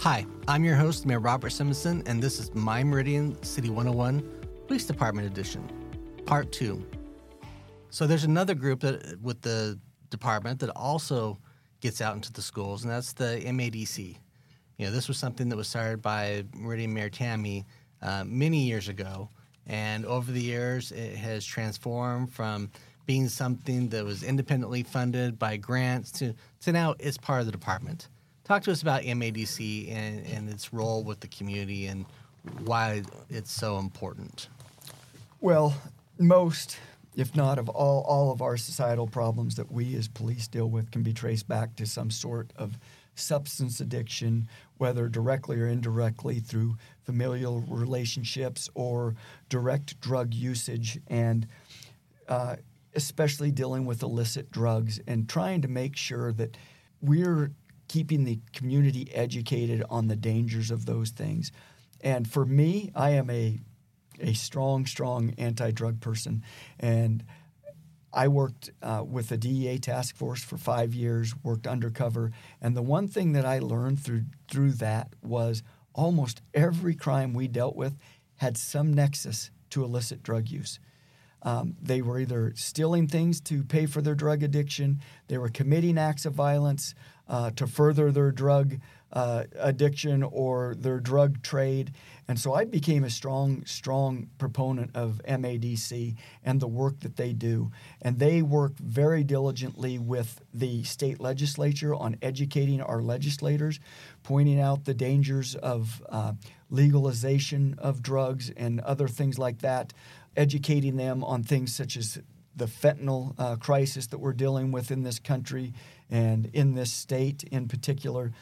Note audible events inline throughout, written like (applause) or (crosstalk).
Hi, I'm your host, Mayor Robert Simison, and this is My Meridian City 101 Police Department Edition, Part 2. So there's another group that with the department that also gets out into the schools, and that's the MADC. You know, this was something that was started by Meridian Mayor Tammy uh, many years ago, and over the years it has transformed from being something that was independently funded by grants to, to now it's part of the department. Talk to us about MADC and, and its role with the community and why it's so important. Well, most, if not of all, all of our societal problems that we as police deal with can be traced back to some sort of substance addiction, whether directly or indirectly through familial relationships or direct drug usage, and uh, especially dealing with illicit drugs and trying to make sure that we're keeping the community educated on the dangers of those things. And for me, I am a a strong, strong anti-drug person, and I worked uh, with the DEA task force for five years, worked undercover, and the one thing that I learned through through that was almost every crime we dealt with had some nexus to illicit drug use. Um, they were either stealing things to pay for their drug addiction, they were committing acts of violence uh, to further their drug uh, addiction or their drug trade. And so I became a strong, strong proponent of MADC and the work that they do. And they work very diligently with the state legislature on educating our legislators, pointing out the dangers of uh, legalization of drugs and other things like that, educating them on things such as the fentanyl uh, crisis that we're dealing with in this country and in this state in particular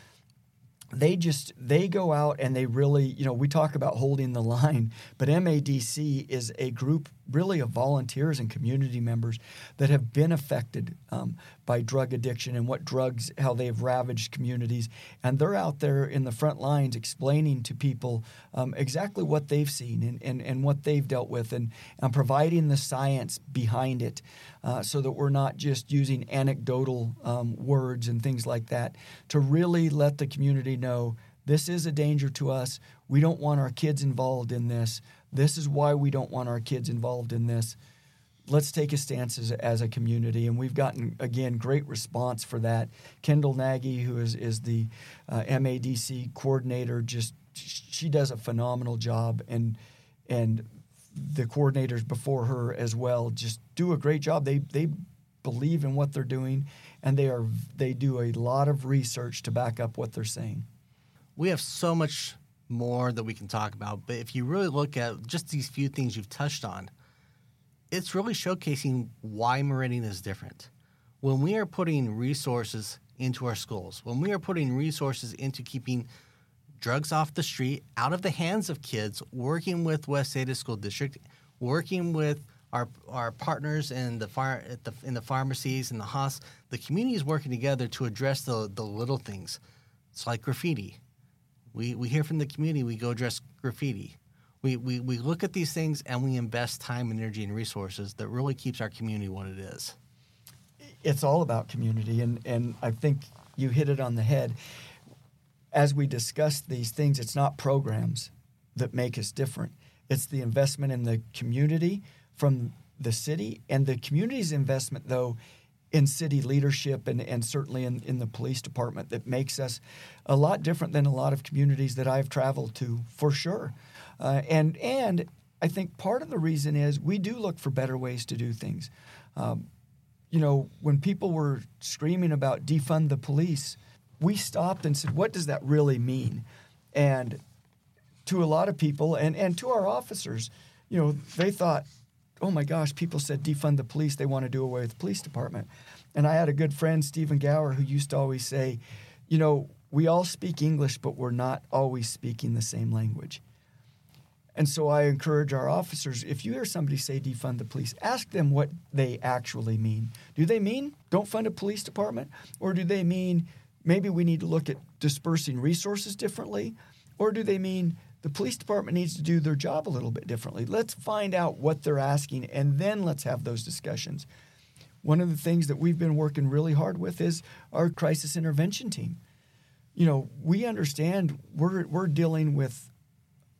they just they go out and they really you know we talk about holding the line but madc is a group really of volunteers and community members that have been affected um, by drug addiction and what drugs how they've ravaged communities. And they're out there in the front lines explaining to people um, exactly what they've seen and, and, and what they've dealt with and, and providing the science behind it uh, so that we're not just using anecdotal um, words and things like that to really let the community know this is a danger to us we don't want our kids involved in this this is why we don't want our kids involved in this. Let's take a stance as, as a community. And we've gotten, again, great response for that. Kendall Nagy, who is, is the uh, MADC coordinator, just she does a phenomenal job. And, and the coordinators before her as well just do a great job. They, they believe in what they're doing and they are they do a lot of research to back up what they're saying. We have so much more that we can talk about. But if you really look at just these few things you've touched on, it's really showcasing why Meridian is different. When we are putting resources into our schools, when we are putting resources into keeping drugs off the street, out of the hands of kids, working with West Ada School District, working with our, our partners in the far the, in the pharmacies and the hospitals, the community is working together to address the, the little things. It's like graffiti. We, we hear from the community, we go address graffiti. We, we, we look at these things and we invest time, and energy, and resources that really keeps our community what it is. It's all about community, and, and I think you hit it on the head. As we discuss these things, it's not programs that make us different. It's the investment in the community from the city, and the community's investment, though, in city leadership and, and certainly in, in the police department that makes us a lot different than a lot of communities that I've traveled to, for sure. Uh, and and I think part of the reason is we do look for better ways to do things. Um, you know, when people were screaming about defund the police, we stopped and said, what does that really mean? And to a lot of people and, and to our officers, you know, they thought, oh my gosh, people said defund the police. They want to do away with the police department. And I had a good friend, Stephen Gower, who used to always say, you know, we all speak English, but we're not always speaking the same language. And so I encourage our officers if you hear somebody say defund the police, ask them what they actually mean. Do they mean don't fund a police department? Or do they mean maybe we need to look at dispersing resources differently? Or do they mean the police department needs to do their job a little bit differently. Let's find out what they're asking and then let's have those discussions. One of the things that we've been working really hard with is our crisis intervention team. you know, we understand we're we're dealing with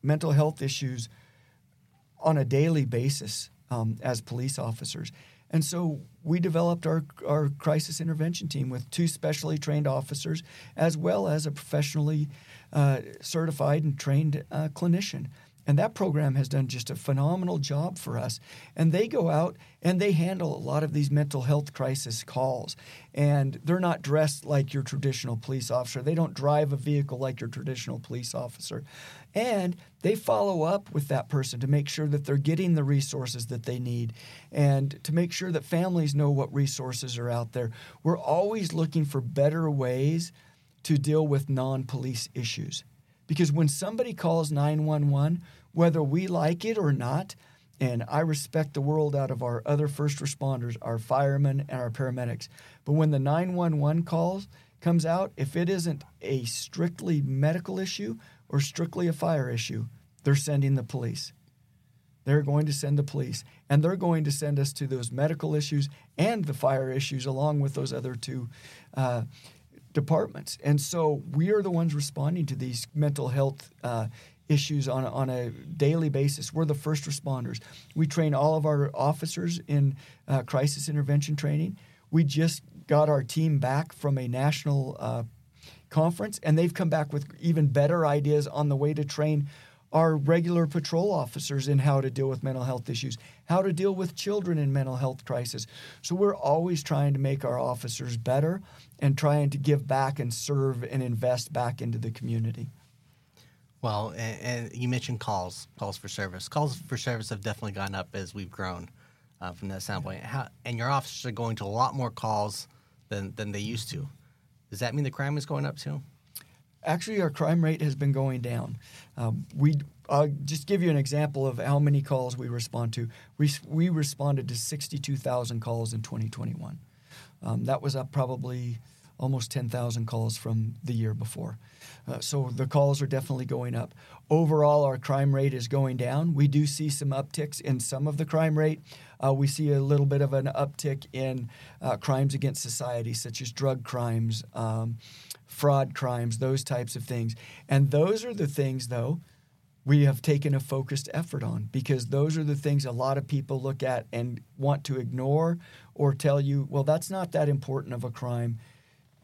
mental health issues on a daily basis um, as police officers. And so we developed our, our crisis intervention team with two specially trained officers, as well as a professionally uh, certified and trained uh, clinician. And that program has done just a phenomenal job for us. And they go out and they handle a lot of these mental health crisis calls. And they're not dressed like your traditional police officer. They don't drive a vehicle like your traditional police officer. And they follow up with that person to make sure that they're getting the resources that they need and to make sure that families know what resources are out there. We're always looking for better ways to deal with non police issues. Because when somebody calls 911, whether we like it or not. And I respect the world out of our other first responders, our firemen, and our paramedics. But when the 911 calls comes out, if it isn't a strictly medical issue or strictly a fire issue, they're sending the police. They're going to send the police, and they're going to send us to those medical issues and the fire issues, along with those other two uh, departments. And so we are the ones responding to these mental health uh, issues on on a daily basis. We're the first responders. We train all of our officers in uh, crisis intervention training. We just got our team back from a national uh, conference, and they've come back with even better ideas on the way to train our regular patrol officers in how to deal with mental health issues, how to deal with children in mental health crisis. So we're always trying to make our officers better and trying to give back and serve and invest back into the community. Well, and, and, you mentioned calls, calls for service. Calls for service have definitely gone up as we've grown uh, from that standpoint. How, and your officers are going to a lot more calls than, than they used to. Does that mean the crime is going up too? Actually, our crime rate has been going down. Um, we I'll just give you an example of how many calls we respond to. We, we responded to 62,000 calls in 2021. Um, that was up probably almost 10,000 calls from the year before. Uh, so the calls are definitely going up. Overall, our crime rate is going down. We do see some upticks in some of the crime rate. Uh, we see a little bit of an uptick in uh, crimes against society, such as drug crimes, um, fraud crimes, those types of things. And those are the things, though, we have taken a focused effort on because those are the things a lot of people look at and want to ignore or tell you, well, that's not that important of a crime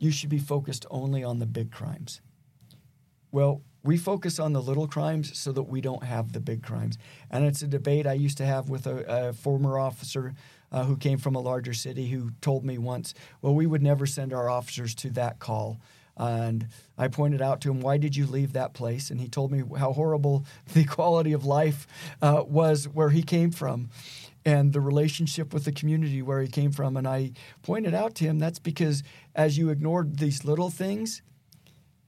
you should be focused only on the big crimes. Well, we focus on the little crimes so that we don't have the big crimes. And it's a debate I used to have with a, a former officer uh, who came from a larger city who told me once, well, we would never send our officers to that call. And I pointed out to him, why did you leave that place? And he told me how horrible (laughs) the quality of life uh, was where he came from and the relationship with the community where he came from. And I pointed out to him that's because as you ignored these little things,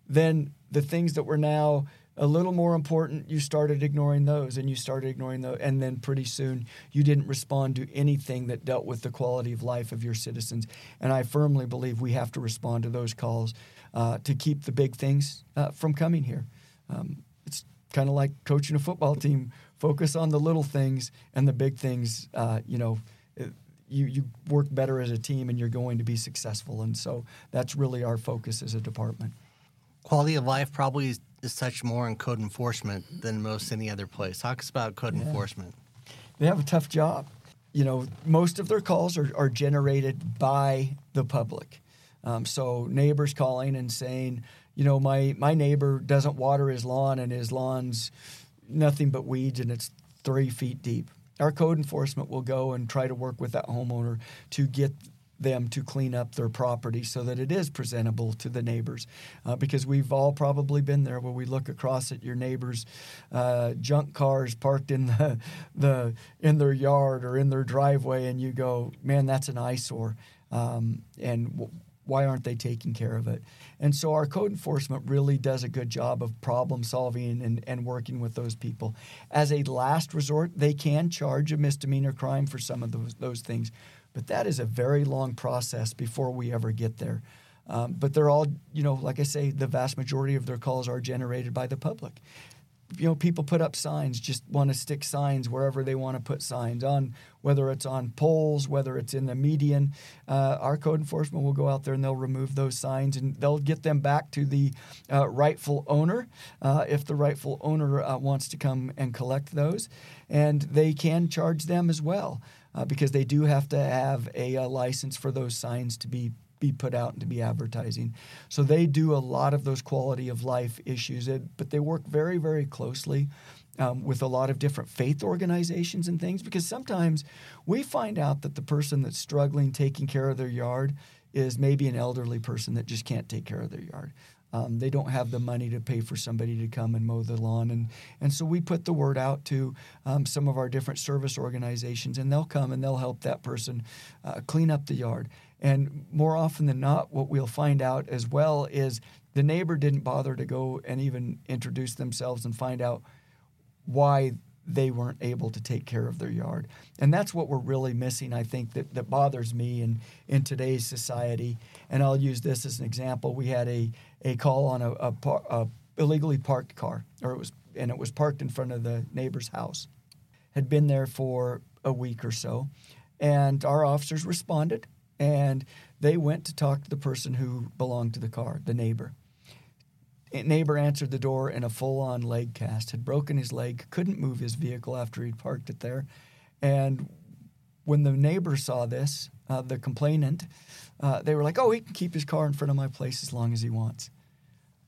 then the things that were now a little more important, you started ignoring those and you started ignoring those. And then pretty soon you didn't respond to anything that dealt with the quality of life of your citizens. And I firmly believe we have to respond to those calls uh, to keep the big things uh, from coming here. Um, it's kind of like coaching a football team focus on the little things and the big things. Uh, you know, you you work better as a team and you're going to be successful. And so that's really our focus as a department. Quality of life probably is, is touched more in code enforcement than most any other place. Talk us about code yeah. enforcement. They have a tough job. You know, most of their calls are, are generated by the public. Um, so neighbors calling and saying, you know, my my neighbor doesn't water his lawn and his lawn's nothing but weeds and it's three feet deep. Our code enforcement will go and try to work with that homeowner to get them to clean up their property so that it is presentable to the neighbors. Uh, because we've all probably been there where we look across at your neighbors' uh, junk cars parked in (laughs) the, the in their yard or in their driveway, and you go, "Man, that's an eyesore." Um, and w- why aren't they taking care of it? And so our code enforcement really does a good job of problem solving and, and working with those people. As a last resort, they can charge a misdemeanor crime for some of those, those things, but that is a very long process before we ever get there. Um, but they're all, you know, like I say, the vast majority of their calls are generated by the public. You know, people put up signs, just want to stick signs wherever they want to put signs on, whether it's on poles, whether it's in the median. Uh, our code enforcement will go out there and they'll remove those signs and they'll get them back to the uh, rightful owner uh, if the rightful owner uh, wants to come and collect those. And they can charge them as well uh, because they do have to have a, a license for those signs to be be put out and to be advertising. So they do a lot of those quality of life issues, but they work very, very closely um, with a lot of different faith organizations and things because sometimes we find out that the person that's struggling taking care of their yard is maybe an elderly person that just can't take care of their yard. Um, they don't have the money to pay for somebody to come and mow the lawn. And, and so we put the word out to um, some of our different service organizations, and they'll come and they'll help that person uh, clean up the yard. And more often than not, what we'll find out as well is the neighbor didn't bother to go and even introduce themselves and find out why they weren't able to take care of their yard. And that's what we're really missing, I think, that, that bothers me in, in today's society. And I'll use this as an example. We had a, a call on a, a, a illegally parked car, or it was, and it was parked in front of the neighbor's house. Had been there for a week or so. And our officers responded and they went to talk to the person who belonged to the car, the neighbor. A neighbor answered the door in a full on leg cast, had broken his leg, couldn't move his vehicle after he'd parked it there. And when the neighbor saw this, uh, the complainant, uh, they were like, oh, he can keep his car in front of my place as long as he wants.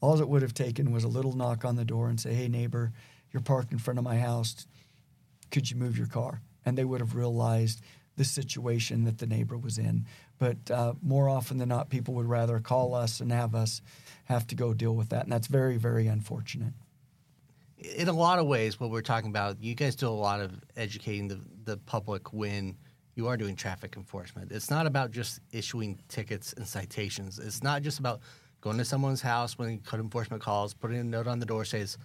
All it would have taken was a little knock on the door and say, hey, neighbor, you're parked in front of my house. Could you move your car? And they would have realized the situation that the neighbor was in. But uh, more often than not, people would rather call us and have us have to go deal with that. And that's very, very unfortunate. In a lot of ways, what we're talking about, you guys do a lot of educating the, the public when you are doing traffic enforcement. It's not about just issuing tickets and citations. It's not just about going to someone's house when code enforcement calls, putting a note on the door says,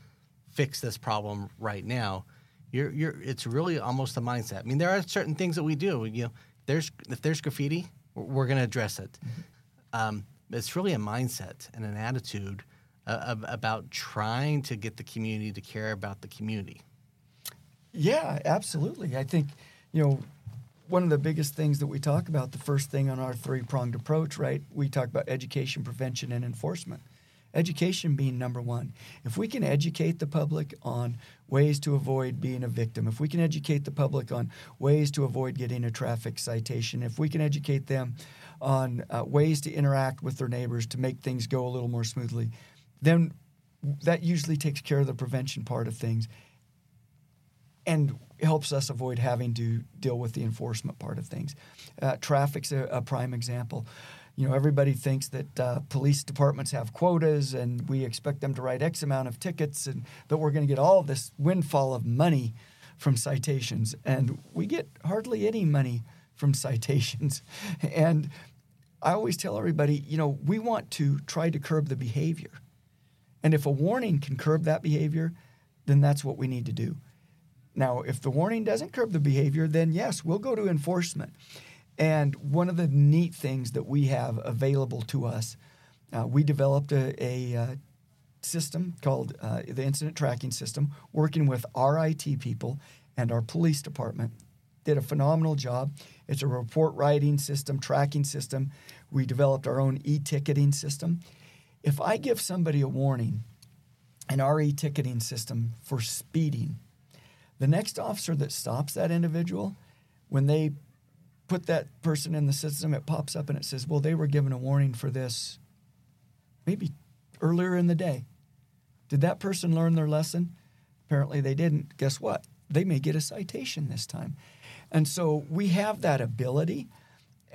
fix this problem right now you're, you're, it's really almost a mindset. I mean, there are certain things that we do. You know, there's if there's graffiti, we're going to address it. Mm-hmm. Um, it's really a mindset and an attitude uh, about trying to get the community to care about the community. Yeah, absolutely. I think you know one of the biggest things that we talk about. The first thing on our three pronged approach, right? We talk about education, prevention, and enforcement education being number one. If we can educate the public on ways to avoid being a victim, if we can educate the public on ways to avoid getting a traffic citation, if we can educate them on uh, ways to interact with their neighbors to make things go a little more smoothly, then that usually takes care of the prevention part of things and helps us avoid having to deal with the enforcement part of things. Uh, traffic's a, a prime example you know, everybody thinks that uh, police departments have quotas and we expect them to write X amount of tickets and that we're going to get all this windfall of money from citations. And we get hardly any money from citations. (laughs) And I always tell everybody, you know, we want to try to curb the behavior. And if a warning can curb that behavior, then that's what we need to do. Now, if the warning doesn't curb the behavior, then yes, we'll go to enforcement. And one of the neat things that we have available to us, uh, we developed a, a uh, system called uh, the Incident Tracking System, working with our IT people and our police department. Did a phenomenal job. It's a report writing system, tracking system. We developed our own e ticketing system. If I give somebody a warning, an RE ticketing system for speeding, the next officer that stops that individual, when they put that person in the system, it pops up and it says, well, they were given a warning for this maybe earlier in the day. Did that person learn their lesson? Apparently they didn't. Guess what? They may get a citation this time. And so we have that ability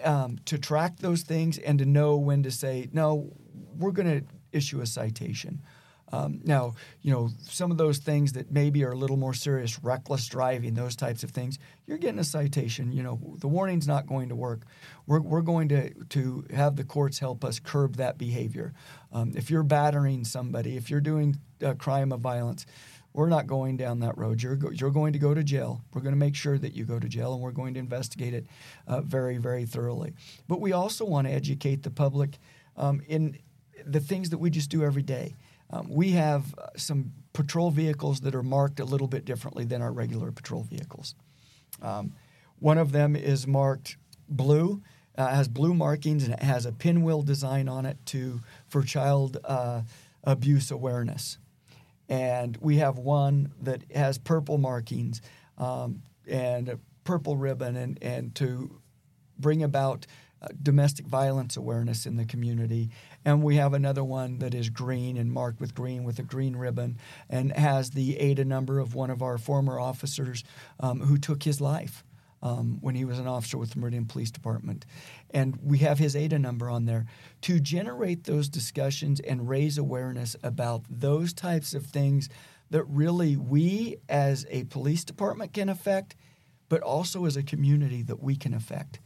um, to track those things and to know when to say, no, we're going to issue a citation. Um, now, you know, some of those things that maybe are a little more serious, reckless driving, those types of things, you're getting a citation. You know, the warning's not going to work. We're, we're going to, to have the courts help us curb that behavior. Um, if you're battering somebody, if you're doing a crime of violence, we're not going down that road. You're, go, you're going to go to jail. We're going to make sure that you go to jail, and we're going to investigate it uh, very, very thoroughly. But we also want to educate the public um, in the things that we just do every day. Um, we have uh, some patrol vehicles that are marked a little bit differently than our regular patrol vehicles. Um, one of them is marked blue, uh, has blue markings, and it has a pinwheel design on it to for child uh, abuse awareness. And we have one that has purple markings um, and a purple ribbon, and, and to bring about domestic violence awareness in the community. And we have another one that is green and marked with green with a green ribbon and has the AIDA number of one of our former officers um, who took his life. Um, when he was an officer with the Meridian Police Department. And we have his AIDA number on there to generate those discussions and raise awareness about those types of things that really we as a police department can affect, but also as a community that we can affect.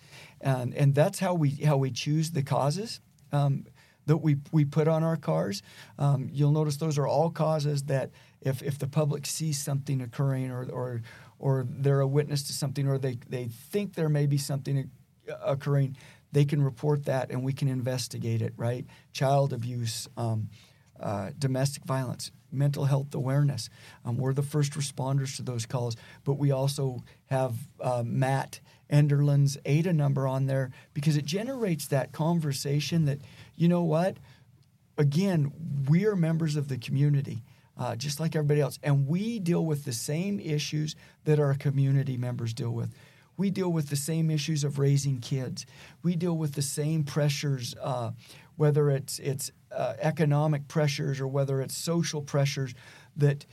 And, and that's how we, how we choose the causes. Um, that we, we put on our cars. Um, you'll notice those are all causes that if, if the public sees something occurring or, or, or they're a witness to something or they, they think there may be something occurring, they can report that and we can investigate it, right? Child abuse, um, uh, domestic violence, mental health awareness. Um, we're the first responders to those calls, but we also have uh, Matt Enderlin's ADA number on there because it generates that conversation that, you know what? Again, we are members of the community. Uh, just like everybody else. And we deal with the same issues that our community members deal with. We deal with the same issues of raising kids. We deal with the same pressures, uh, whether it's it's uh, economic pressures or whether it's social pressures that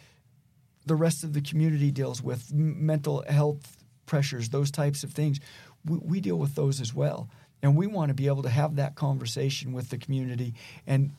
the rest of the community deals with, m- mental health pressures, those types of things. We, we deal with those as well, and we want to be able to have that conversation with the community and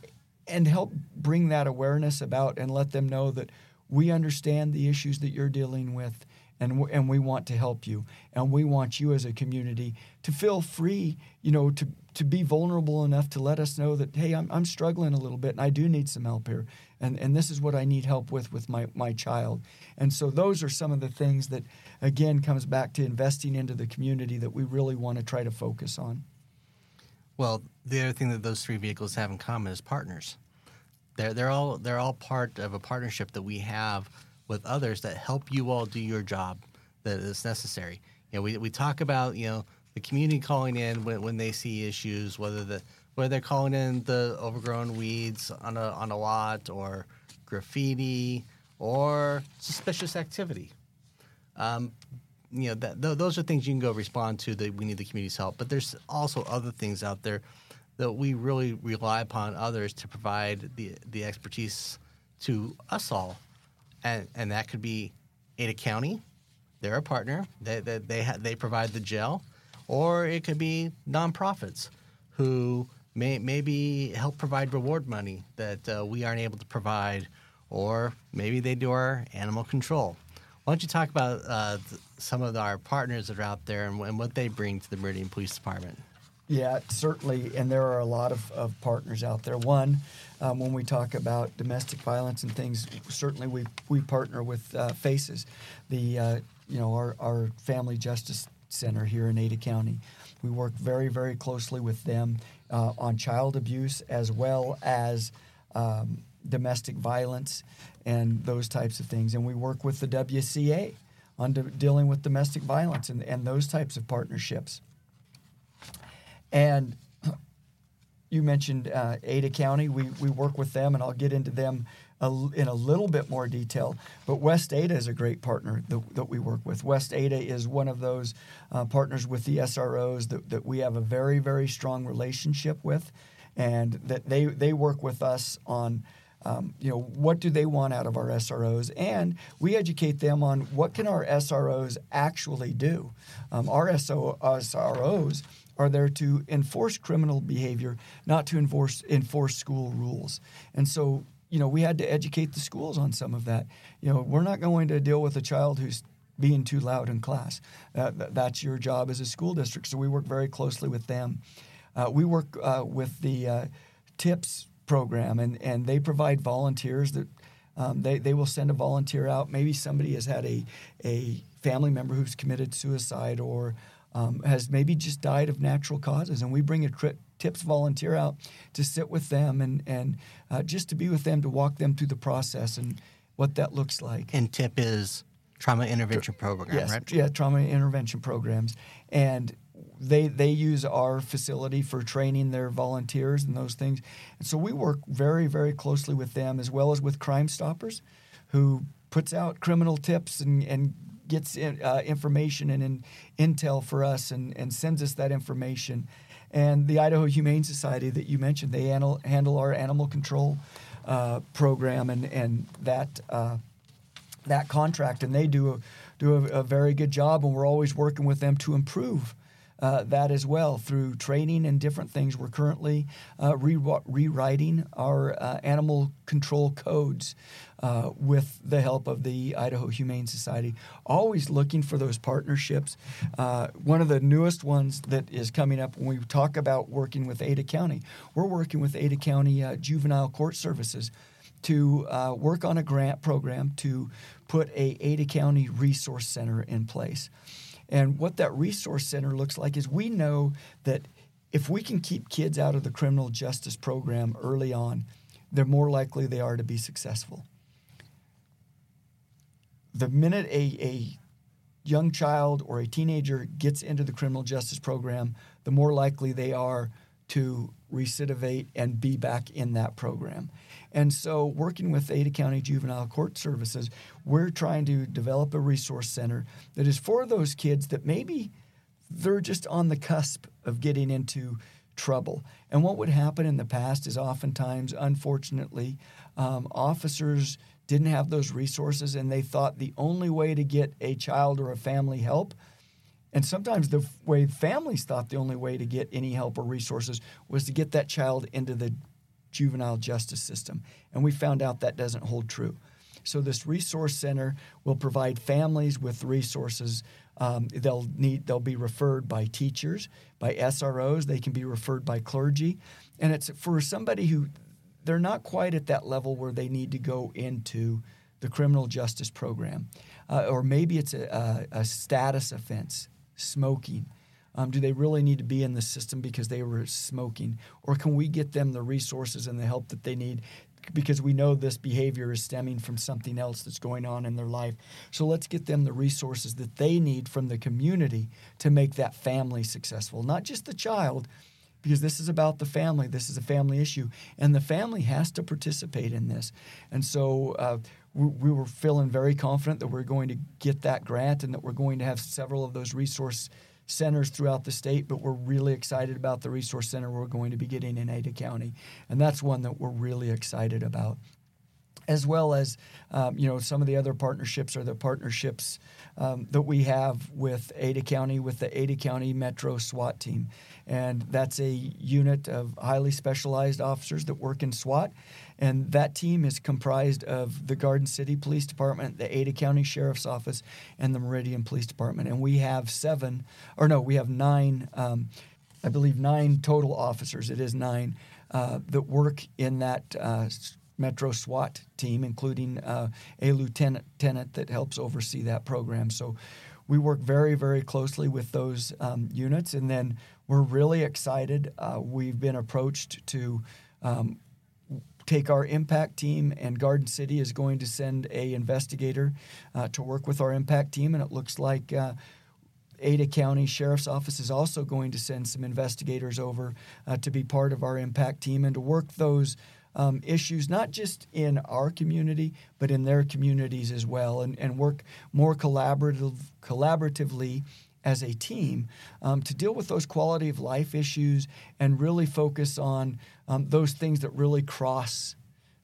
and help bring that awareness about and let them know that we understand the issues that you're dealing with and, and we want to help you and we want you as a community to feel free you know to, to be vulnerable enough to let us know that hey I'm, I'm struggling a little bit and i do need some help here and, and this is what i need help with with my, my child and so those are some of the things that again comes back to investing into the community that we really want to try to focus on Well, the other thing that those three vehicles have in common is partners. They're they're all they're all part of a partnership that we have with others that help you all do your job that is necessary. You know, we, we talk about you know the community calling in when, when they see issues, whether the whether they're calling in the overgrown weeds on a on a lot or graffiti or suspicious activity. Um, you know that th- those are things you can go respond to that we need the community's help. But there's also other things out there that we really rely upon others to provide the the expertise to us all. And and that could be Ada County they're a partner. They they they, ha- they provide the jail or it could be nonprofits who may maybe help provide reward money that uh, we aren't able to provide or maybe they do our animal control why don't you talk about uh, some of our partners that are out there and, and what they bring to the Meridian Police Department? Yeah, certainly, and there are a lot of, of partners out there. One, um, when we talk about domestic violence and things, certainly we, we partner with uh, FACES, the uh, you know our, our Family Justice Center here in Ada County. We work very very closely with them uh, on child abuse as well as um, domestic violence and those types of things, and we work with the WCA on de- dealing with domestic violence and, and those types of partnerships. And you mentioned uh, Ada County. We, we work with them, and I'll get into them a, in a little bit more detail. But West Ada is a great partner that, that we work with. West Ada is one of those uh, partners with the SROs that, that we have a very, very strong relationship with, and that they, they work with us on. Um, you know what do they want out of our SROs, and we educate them on what can our SROs actually do. Um, our SO, SROs are there to enforce criminal behavior, not to enforce enforce school rules. And so, you know, we had to educate the schools on some of that. You know, we're not going to deal with a child who's being too loud in class. Uh, th- that's your job as a school district. So we work very closely with them. Uh, we work uh, with the uh, TIPS program, and, and they provide volunteers that um, they, they will send a volunteer out. Maybe somebody has had a, a family member who's committed suicide or um, has maybe just died of natural causes, and we bring a tri- TIPS volunteer out to sit with them and and uh, just to be with them to walk them through the process and what that looks like. And TIP is trauma intervention program, yes, right? Yeah, trauma intervention programs. And they they use our facility for training their volunteers and those things. And so we work very very closely with them as well as with Crime Stoppers, who puts out criminal tips and and gets in, uh, information and in, intel for us and, and sends us that information. And the Idaho Humane Society that you mentioned, they handle, handle our animal control uh, program and and that uh, that contract, and they do a, do a, a, very good job. And we're always working with them to improve. Uh, that as well through training and different things. We're currently uh, re- rewriting our uh, animal control codes uh, with the help of the Idaho Humane Society. Always looking for those partnerships. Uh, one of the newest ones that is coming up when we talk about working with Ada County, we're working with Ada County Juvenile Court Services to uh, work on a grant program to put a Ada County Resource Center in place. And what that resource center looks like is we know that if we can keep kids out of the criminal justice program early on, they're more likely they are to be successful. The minute a, a young child or a teenager gets into the criminal justice program, the more likely they are to recidivate and be back in that program. And so, working with Ada County Juvenile Court Services, we're trying to develop a resource center that is for those kids that maybe they're just on the cusp of getting into trouble. And what would happen in the past is oftentimes, unfortunately, um, officers didn't have those resources and they thought the only way to get a child or a family help and sometimes the way families thought the only way to get any help or resources was to get that child into the juvenile justice system. And we found out that doesn't hold true. So this resource center will provide families with resources. Um, they'll need they'll be referred by teachers, by SROs. They can be referred by clergy, and it's for somebody who they're not quite at that level where they need to go into the criminal justice program, uh, or maybe it's a, a, a status offense, smoking. Um, do they really need to be in the system because they were smoking? Or can we get them the resources and the help that they need because we know this behavior is stemming from something else that's going on in their life? So let's get them the resources that they need from the community to make that family successful, not just the child. Because this is about the family. This is a family issue. And the family has to participate in this. And so uh, we, we were feeling very confident that we're going to get that grant and that we're going to have several of those resources centers throughout the state, but we're really excited about the resource center we're going to be getting in Ada County. And that's one that we're really excited about. As well as, um, you know, some of the other partnerships are the partnerships um, that we have with Ada County, with the Ada County Metro SWAT team. And that's a unit of highly specialized officers that work in SWAT. And that team is comprised of the Garden City Police Department, the Ada County Sheriff's Office, and the Meridian Police Department. And we have seven, or no, we have nine, um, I believe nine total officers. It is nine uh, that work in that uh, Metro SWAT team, including uh, a lieutenant tenant that helps oversee that program. So we work very, very closely with those um, units. And then we're really excited. Uh, we've been approached to um, take our impact team and garden city is going to send a investigator uh, to work with our impact team and it looks like uh, ada county sheriff's office is also going to send some investigators over uh, to be part of our impact team and to work those um, issues not just in our community but in their communities as well and, and work more collaborative, collaboratively as a team um, to deal with those quality of life issues and really focus on um, those things that really cross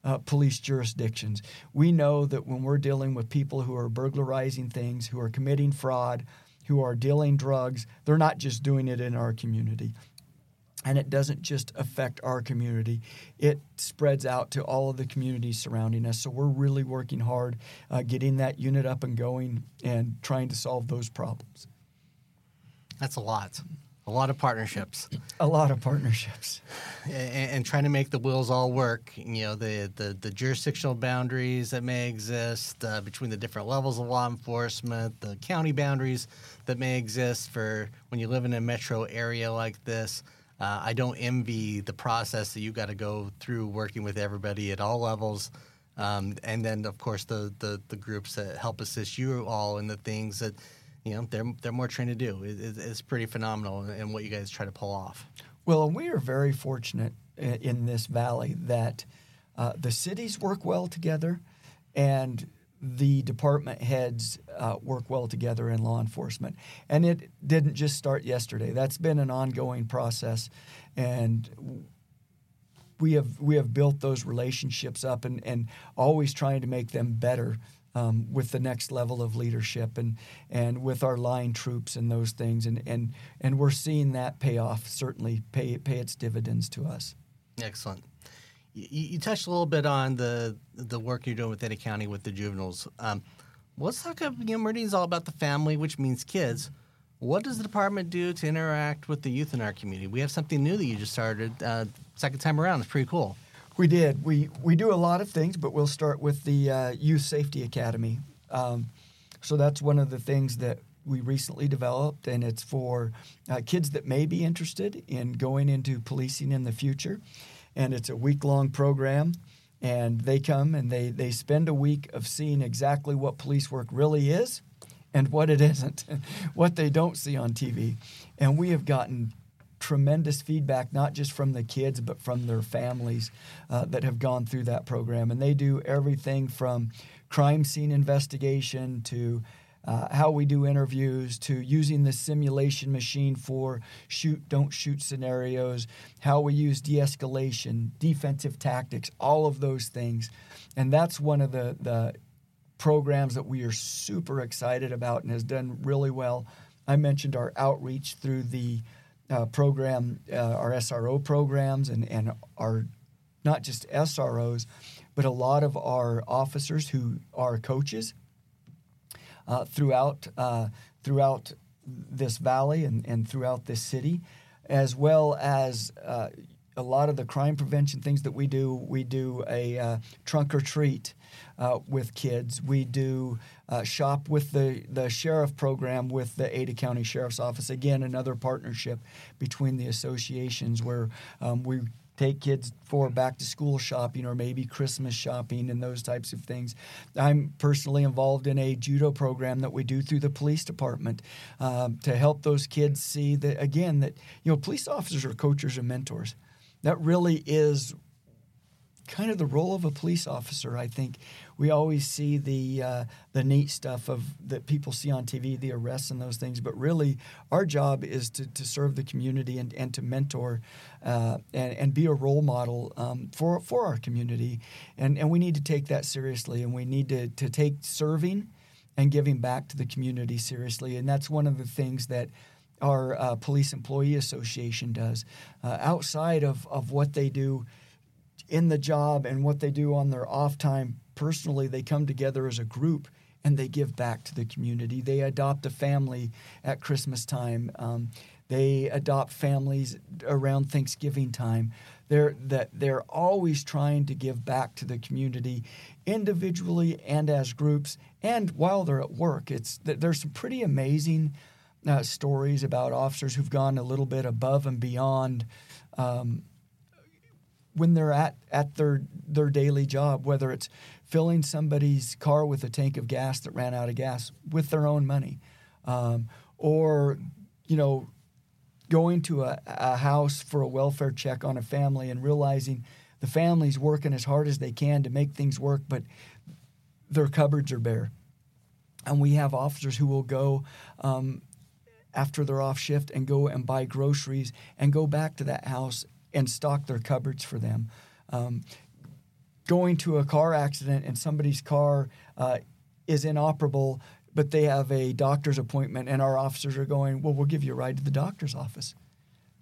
uh, police jurisdictions. We know that when we're dealing with people who are burglarizing things, who are committing fraud, who are dealing drugs, they're not just doing it in our community. And it doesn't just affect our community, it spreads out to all of the communities surrounding us. So we're really working hard uh, getting that unit up and going and trying to solve those problems. That's a lot. A lot of partnerships. A lot of partnerships. And, and, trying to make the wheels all work. You know, the, the, the jurisdictional boundaries that may exist uh, between the different levels of law enforcement, the county boundaries that may exist for when you live in a metro area like this. Uh, I don't envy the process that you got to go through working with everybody at all levels Um, and then, of course, the, the the groups that help assist you all in the things that you know they're they're more trained to do. It, it, it's pretty phenomenal in what you guys try to pull off. Well, we are very fortunate in this valley that uh, the cities work well together, and the department heads uh, work well together in law enforcement. And it didn't just start yesterday. That's been an ongoing process, and we have we have built those relationships up and, and always trying to make them better um, with the next level of leadership and and with our line troops and those things and and and we're seeing that pay off certainly pay pay its dividends to us. Excellent. You, you touched a little bit on the the work you're doing with Ada County with the juveniles. Um, let's talk about you know Meridian's all about the family, which means kids. What does the department do to interact with the youth in our community? We have something new that you just started uh, second time around. It's pretty cool. We did. We we do a lot of things, but we'll start with the uh, Youth Safety Academy. Um, so that's one of the things that we recently developed, and it's for uh, kids that may be interested in going into policing in the future. And it's a week long program, and they come and they they spend a week of seeing exactly what police work really is and what it isn't, (laughs) what they don't see on TV. And we have gotten tremendous feedback, not just from the kids, but from their families uh, that have gone through that program. And they do everything from crime scene investigation to uh, how we do interviews to using the simulation machine for shoot, don't shoot scenarios, how we use de escalation, defensive tactics, all of those things. And that's one of the, the programs that we are super excited about and has done really well. I mentioned our outreach through the uh, program, uh, our SRO programs, and, and our not just SROs, but a lot of our officers who are coaches uh, throughout uh, throughout this valley and, and throughout this city, as well as uh, a lot of the crime prevention things that we do. We do a uh, trunk or treat uh, with kids. We do uh, shop with the, the sheriff program with the Ada County Sheriff's Office. Again, another partnership between the associations where um, we take kids for back to school shopping or maybe Christmas shopping and those types of things. I'm personally involved in a judo program that we do through the police department um, to help those kids see that, again, that, you know, police officers are coaches and mentors. That really is kind of the role of a police officer. I think we always see the uh, the neat stuff of that people see on TV, the arrests and those things. But really, our job is to, to serve the community and, and to mentor uh, and, and be a role model um, for for our community. And and we need to take that seriously, and we need to to take serving and giving back to the community seriously. And that's one of the things that our uh, police employee association does uh, outside of, of what they do in the job and what they do on their off time personally, they come together as a group and they give back to the community. They adopt a family at Christmas time. Um, they adopt families around Thanksgiving time. They're that they're always trying to give back to the community, individually and as groups, and while they're at work. It's there's some pretty amazing uh, stories about officers who've gone a little bit above and beyond um, when they're at, at their their daily job, whether it's filling somebody's car with a tank of gas that ran out of gas with their own money, um, or you know, going to a, a house for a welfare check on a family and realizing the family's working as hard as they can to make things work, but their cupboards are bare. And we have officers who will go um, after they're off shift and go and buy groceries and go back to that house and stock their cupboards for them. Um, going to a car accident and somebody's car uh, is inoperable, but they have a doctor's appointment, and our officers are going, Well, we'll give you a ride to the doctor's office.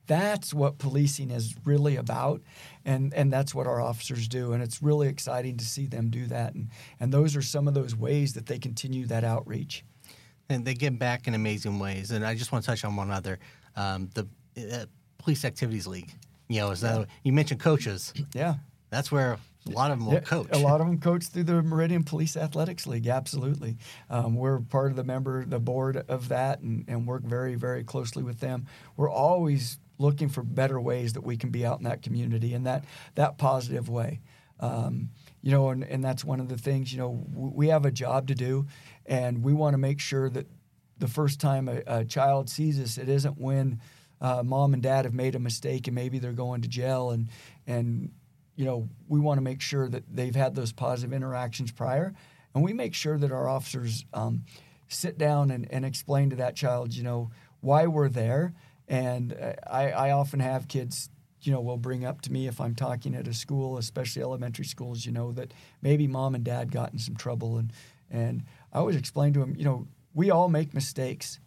That's what policing is really about, and, and that's what our officers do. And it's really exciting to see them do that. And, and those are some of those ways that they continue that outreach. And they give back in amazing ways. And I just want to touch on one other um, the uh, Police Activities League. You know, so yeah. you mentioned coaches. Yeah. That's where a lot of them will yeah, coach. A lot of them coach through the Meridian Police Athletics League. Absolutely, um, we're part of the member, the board of that, and, and work very, very closely with them. We're always looking for better ways that we can be out in that community in that that positive way. Um, you know, and, and that's one of the things, you know, we have a job to do, and we want to make sure that the first time a, a child sees us, it isn't when uh, mom and dad have made a mistake and maybe they're going to jail and and you know we want to make sure that they've had those positive interactions prior. And we make sure that our officers um, sit down and, and explain to that child you know why we're there. And uh, I, I often have kids you know will bring up to me if i'm talking at a school especially elementary schools you know that maybe mom and dad got in some trouble. And and i always explain to them you know we all make mistakes.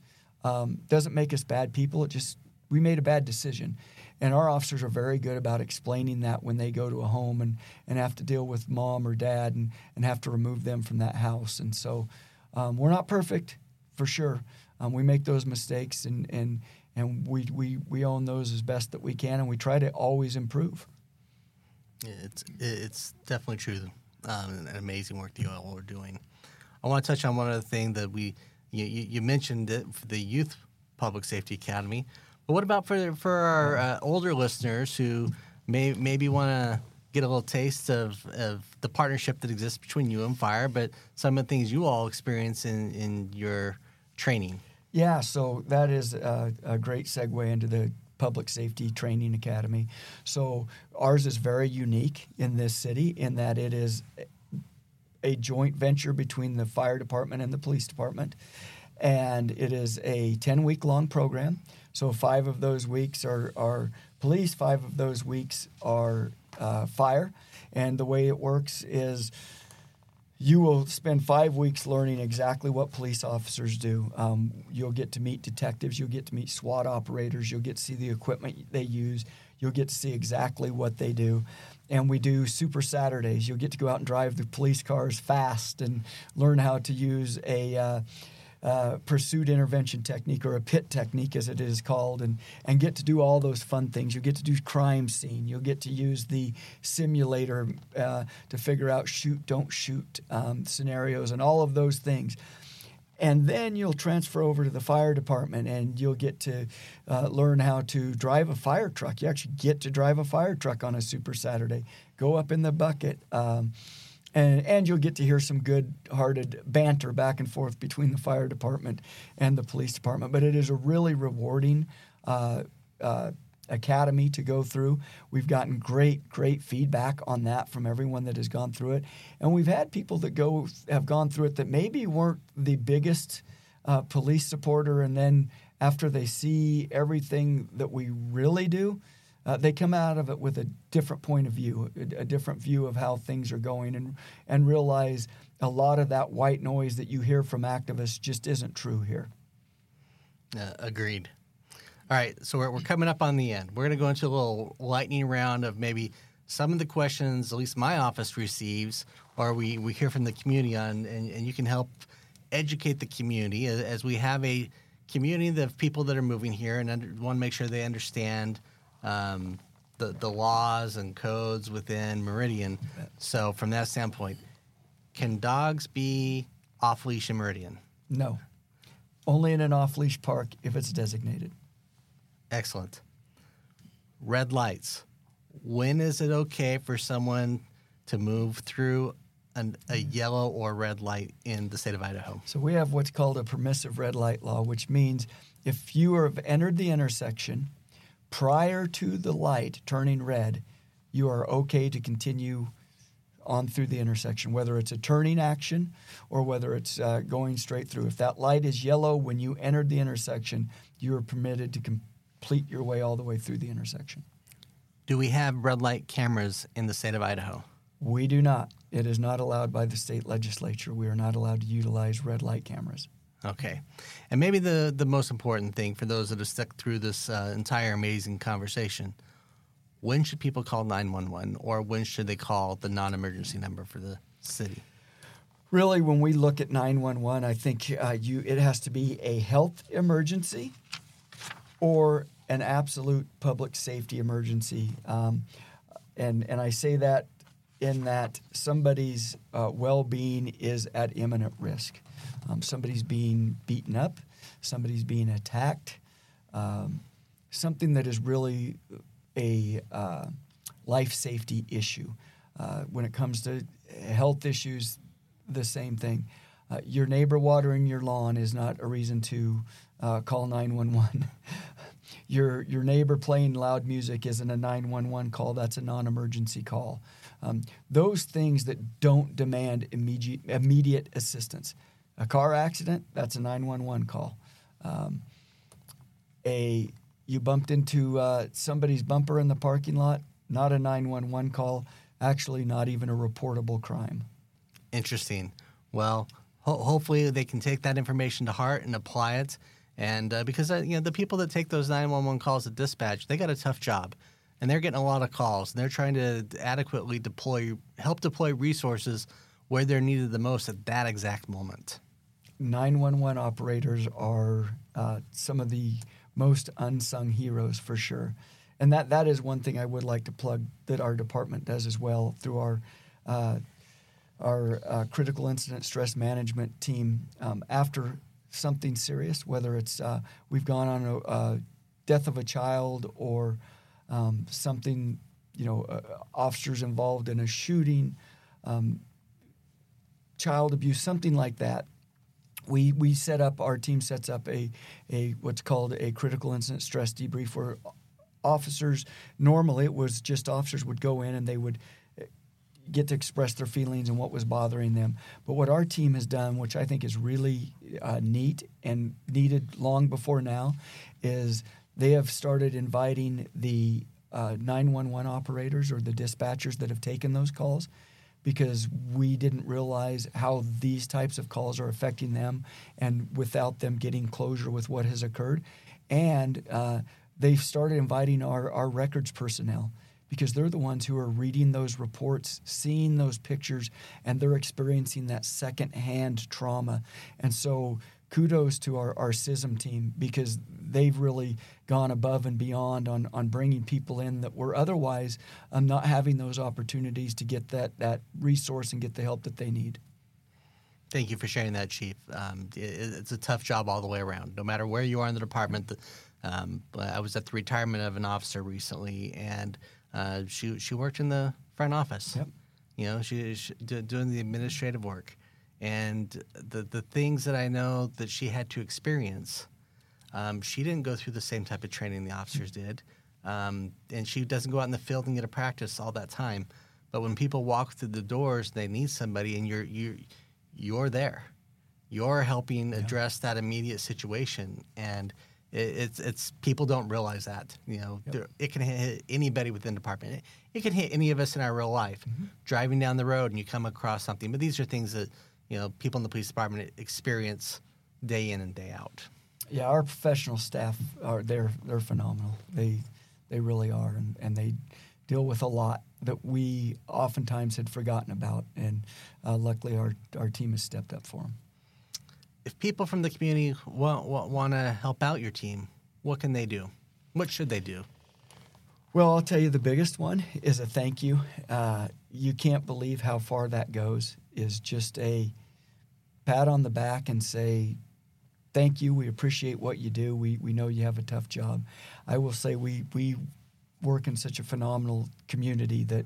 Um, doesn't make us bad people. It just we made a bad decision. And our officers are very good about explaining that when they go to a home and, and have to deal with mom or dad and, and have to remove them from that house. And so um, we're not perfect, for sure. Um, we make those mistakes and, and, and we, we, we own those as best that we can and we try to always improve. It's, it's definitely true. Um, an amazing work that you all are doing. I want to touch on one other thing that we you, you mentioned the Youth Public Safety Academy. But what about for for our uh, older listeners who may maybe want to get a little taste of, of the partnership that exists between you and fire, but some of the things you all experience in, in your training? Yeah, so that is a, a great segue into the Public Safety Training Academy. So ours is very unique in this city in that it is a joint venture between the fire department and the police department. And it is a 10 week long program. So five of those weeks are, are police, five of those weeks are uh, fire. And the way it works is you will spend five weeks learning exactly what police officers do. Um, you'll get to meet detectives, you'll get to meet SWAT operators, you'll get to see the equipment they use, you'll get to see exactly what they do. And we do super Saturdays. You'll get to go out and drive the police cars fast and learn how to use a. Uh, uh, pursuit intervention technique or a pit technique as it is called and, and get to do all those fun things. You get to do crime scene. You'll get to use the simulator uh, to figure out shoot don't shoot um, scenarios and all of those things. And then you'll transfer over to the fire department and you'll get to uh, learn how to drive a fire truck. You actually get to drive a fire truck on a super saturday. Go up in the bucket um, and, and you'll get to hear some good-hearted banter back and forth between the fire department and the police department. But it is a really rewarding uh, uh, academy to go through. We've gotten great, great feedback on that from everyone that has gone through it, and we've had people that go have gone through it that maybe weren't the biggest uh, police supporter, and then after they see everything that we really do uh, they come out of it with a different point of view, a, a, different view of how things are going, and and realize a lot of that white noise that you hear from activists just isn't true here. Uh, agreed. All right, so we're, we're coming up on the end. We're going to go into a little lightning round of maybe some of the questions, at least my office receives, or we, we hear from the community on, and, and you can help educate the community as, we have a community of people that are moving here and under, want to make sure they understand um, the the laws and codes within Meridian. So from that standpoint, can dogs be off leash in Meridian? No, only in an off leash park if it's designated. Excellent. Red lights. When is it okay for someone to move through an, a yellow or red light in the state of Idaho? So we have what's called a permissive red light law, which means if you have entered the intersection prior to the light turning red, you are okay to continue on through the intersection, whether it's a turning action or whether it's uh, going straight through. If that light is yellow when you entered the intersection, you are permitted to complete your way all the way through the intersection. Do we have red light cameras in the state of Idaho? We do not. It is not allowed by the state legislature. We are not allowed to utilize red light cameras. Okay. And maybe the, the most important thing for those that have stuck through this uh, entire amazing conversation when should people call 911 or when should they call the non emergency number for the city? Really, when we look at 911, I think uh, you it has to be a health emergency or an absolute public safety emergency. Um, and, and I say that in that somebody's uh, well being is at imminent risk. Um, somebody's being beaten up, somebody's being attacked, um, something that is really a uh, life safety issue. Uh, when it comes to health issues, the same thing. Uh, your neighbor watering your lawn is not a reason to uh, call 911. (laughs) your your neighbor playing loud music isn't a 911 call. That's a non-emergency call. Um, those things that don't demand immediate immediate assistance. A car accident, that's a 911 call. Um, a you bumped into uh, somebody's bumper in the parking lot, not a 911 call. Actually, not even a reportable crime. Interesting. Well, ho- hopefully they can take that information to heart and apply it. And uh, because uh, you know the people that take those 911 calls at dispatch, they got a tough job, and they're getting a lot of calls. And they're trying to adequately deploy, help deploy resources where they're needed the most at that exact moment. 911 operators are uh, some of the most unsung heroes for sure. And that, that is one thing I would like to plug that our department does as well through our uh, our uh, critical incident stress management team um, after something serious, whether it's uh, we've gone on a, a, death of a child or um, something, you know, uh, officers involved in a shooting, um, child abuse, something like that. We, we set up our team sets up a, a what's called a critical incident stress debrief where officers normally it was just officers would go in and they would get to express their feelings and what was bothering them. But what our team has done, which I think is really uh, neat and needed long before now, is they have started inviting the uh, 911 operators or the dispatchers that have taken those calls because we didn't realize how these types of calls are affecting them and without them getting closure with what has occurred. And uh, they've started inviting our, our records personnel because they're the ones who are reading those reports, seeing those pictures, and they're experiencing that secondhand trauma. And so, kudos to our, our CISM team because they've really gone above and beyond on, on bringing people in that were otherwise um, not having those opportunities to get that, that resource and get the help that they need. Thank you for sharing that, Chief. Um, it, it's a tough job all the way around. No matter where you are in the department, the, um, I was at the retirement of an officer recently, and uh, she she worked in the front office. Yep. You know, she, she doing the administrative work, and the the things that I know that she had to experience, um, she didn't go through the same type of training the officers did, um, and she doesn't go out in the field and get a practice all that time. But when people walk through the doors, they need somebody, and you're you you're there, you're helping address that immediate situation, and it's it's people don't realize that you know yep. it can hit anybody within the department. It, it, can hit any of us in our real life. Mm-hmm. Driving down the road and you come across something, but these are things that you know people in the police department experience day in and day out. Yeah, our professional staff are they're they're phenomenal. They they really are, and, and they deal with a lot that we oftentimes had forgotten about, and uh, luckily our our team has stepped up for them if people from the community want, want, to help out your team, what can they do? What should they do? Well, I'll tell you the biggest one is a thank you. Uh, you can't believe how far that goes. Is just a pat on the back and say, "Thank you. We appreciate what you do. We we know you have a tough job." I will say we we work in such a phenomenal community that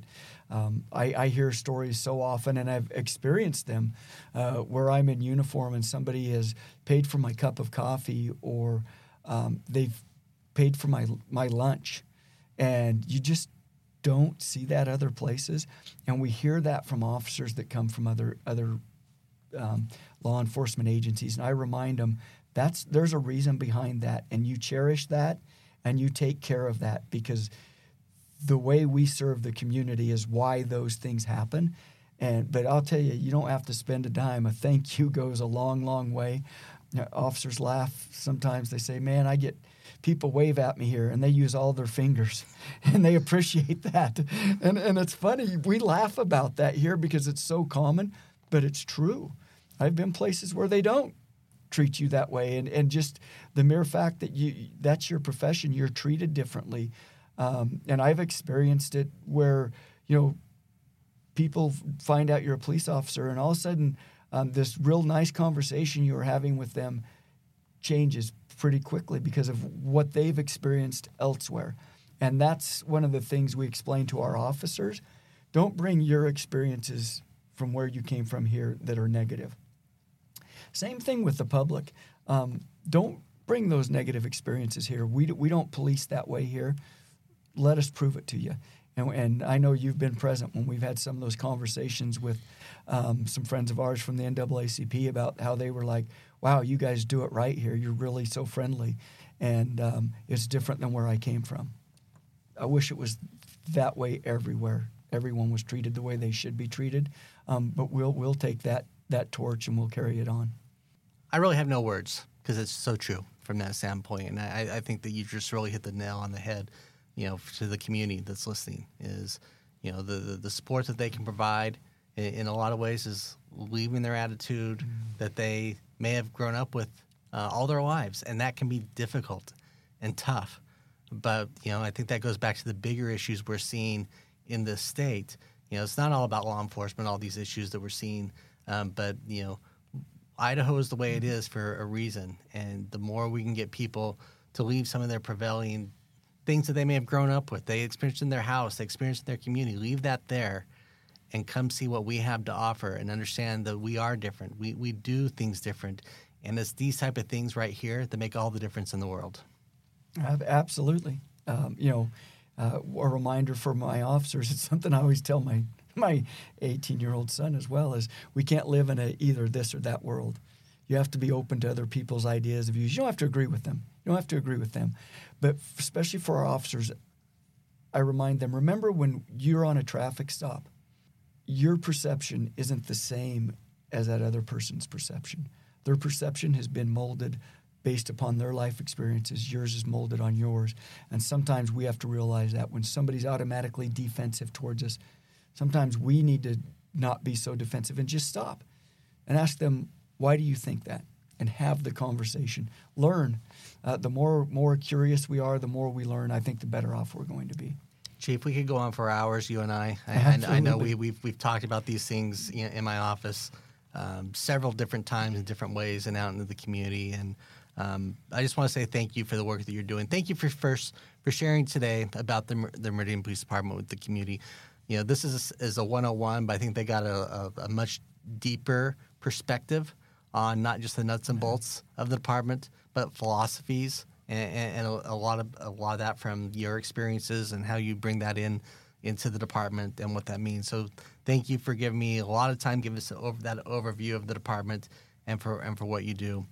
um, I, I, hear stories so often, and I've experienced them uh, where I'm in uniform and somebody has paid for my cup of coffee or um, they've paid for my my lunch, and you just don't see that other places. And we hear that from officers that come from other other um, law enforcement agencies, and I remind them that's there's a reason behind that, and you cherish that and you take care of that because the way we serve the community is why those things happen. And but I'll tell you, you don't have to spend a dime. A thank you (laughs) goes a long, long way. Officers laugh sometimes. They say, "Man, I get." people wave at me here and they use all their fingers (laughs) and they appreciate (laughs) that. And, and it's funny, we laugh about that here because it's so common, but it's true. I've been places where they don't treat you that way. And, and just the mere fact that you that's your profession you're treated differently. Um, and i've experienced it where you know people find out you're a police officer and all of a sudden um, this real nice conversation you were having with them changes pretty quickly because of what they've experienced elsewhere. And that's one of the things we explain to our officers. Don't bring your experiences from where you came from here that are negative. Same thing with the public. Um, don't bring those negative experiences here. We, we don't police that way here. Let us prove it to you. And, and I know you've been present when we've had some of those conversations with um, some friends of ours from the NAACP about how they were like, wow, you guys do it right here. You're really so friendly. And um, it's different than where I came from. I wish it was that way everywhere. Everyone was treated the way they should be treated. Um, but we'll, we'll take that, that torch and we'll carry it on. I really have no words because it's so true from that standpoint. And I, I think that you just really hit the nail on the head, you know, to the community that's listening is, you know, the, the, the support that they can provide in, in, a lot of ways is leaving their attitude mm. that they may have grown up with uh, all their lives. And that can be difficult and tough. But, you know, I think that goes back to the bigger issues we're seeing in this state. You know, it's not all about law enforcement, all these issues that we're seeing, um, but, you know, Idaho is the way it is for a reason. And the more we can get people to leave some of their prevailing things that they may have grown up with, they experienced in their house, they experienced in their community, leave that there and come see what we have to offer and understand that we are different. We, we do things different. And it's these type of things right here that make all the difference in the world. Absolutely. Um, you know, uh, a reminder for my officers, it's something I always tell my (laughs) my 18 year old son as well is we can't live in a either this or that world. You have to be open to other people's ideas and views. You don't have to agree with them. You don't have to agree with them. But especially for our officers, I remind them remember when you're on a traffic stop, your perception isn't the same as that other person's perception. Their perception has been molded based upon their life experiences. Yours is molded on yours. And sometimes we have to realize that when somebody's automatically defensive towards us, Sometimes we need to not be so defensive and just stop and ask them, why do you think that? And have the conversation. Learn. Uh, the more more curious we are, the more we learn. I think the better off we're going to be. Chief, we could go on for hours, you and I. I, I know we, we've, we've talked about these things in my office um, several different times in different ways and out into the community. And um, I just want to say thank you for the work that you're doing. Thank you for first for sharing today about the, the Meridian Police Department with the community you know, this is is a 101, but I think they got a, a, a much deeper perspective on not just the nuts and bolts of the department, but philosophies and, and a, a, lot of a lot of that from your experiences and how you bring that in into the department and what that means. So thank you for giving me a lot of time, giving us over that overview of the department and for and for what you do.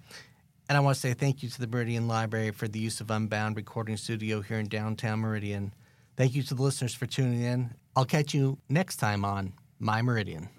And I want to say thank you to the Meridian Library for the use of Unbound Recording Studio here in downtown Meridian. Thank you to the listeners for tuning in. I'll catch you next time on My Meridian.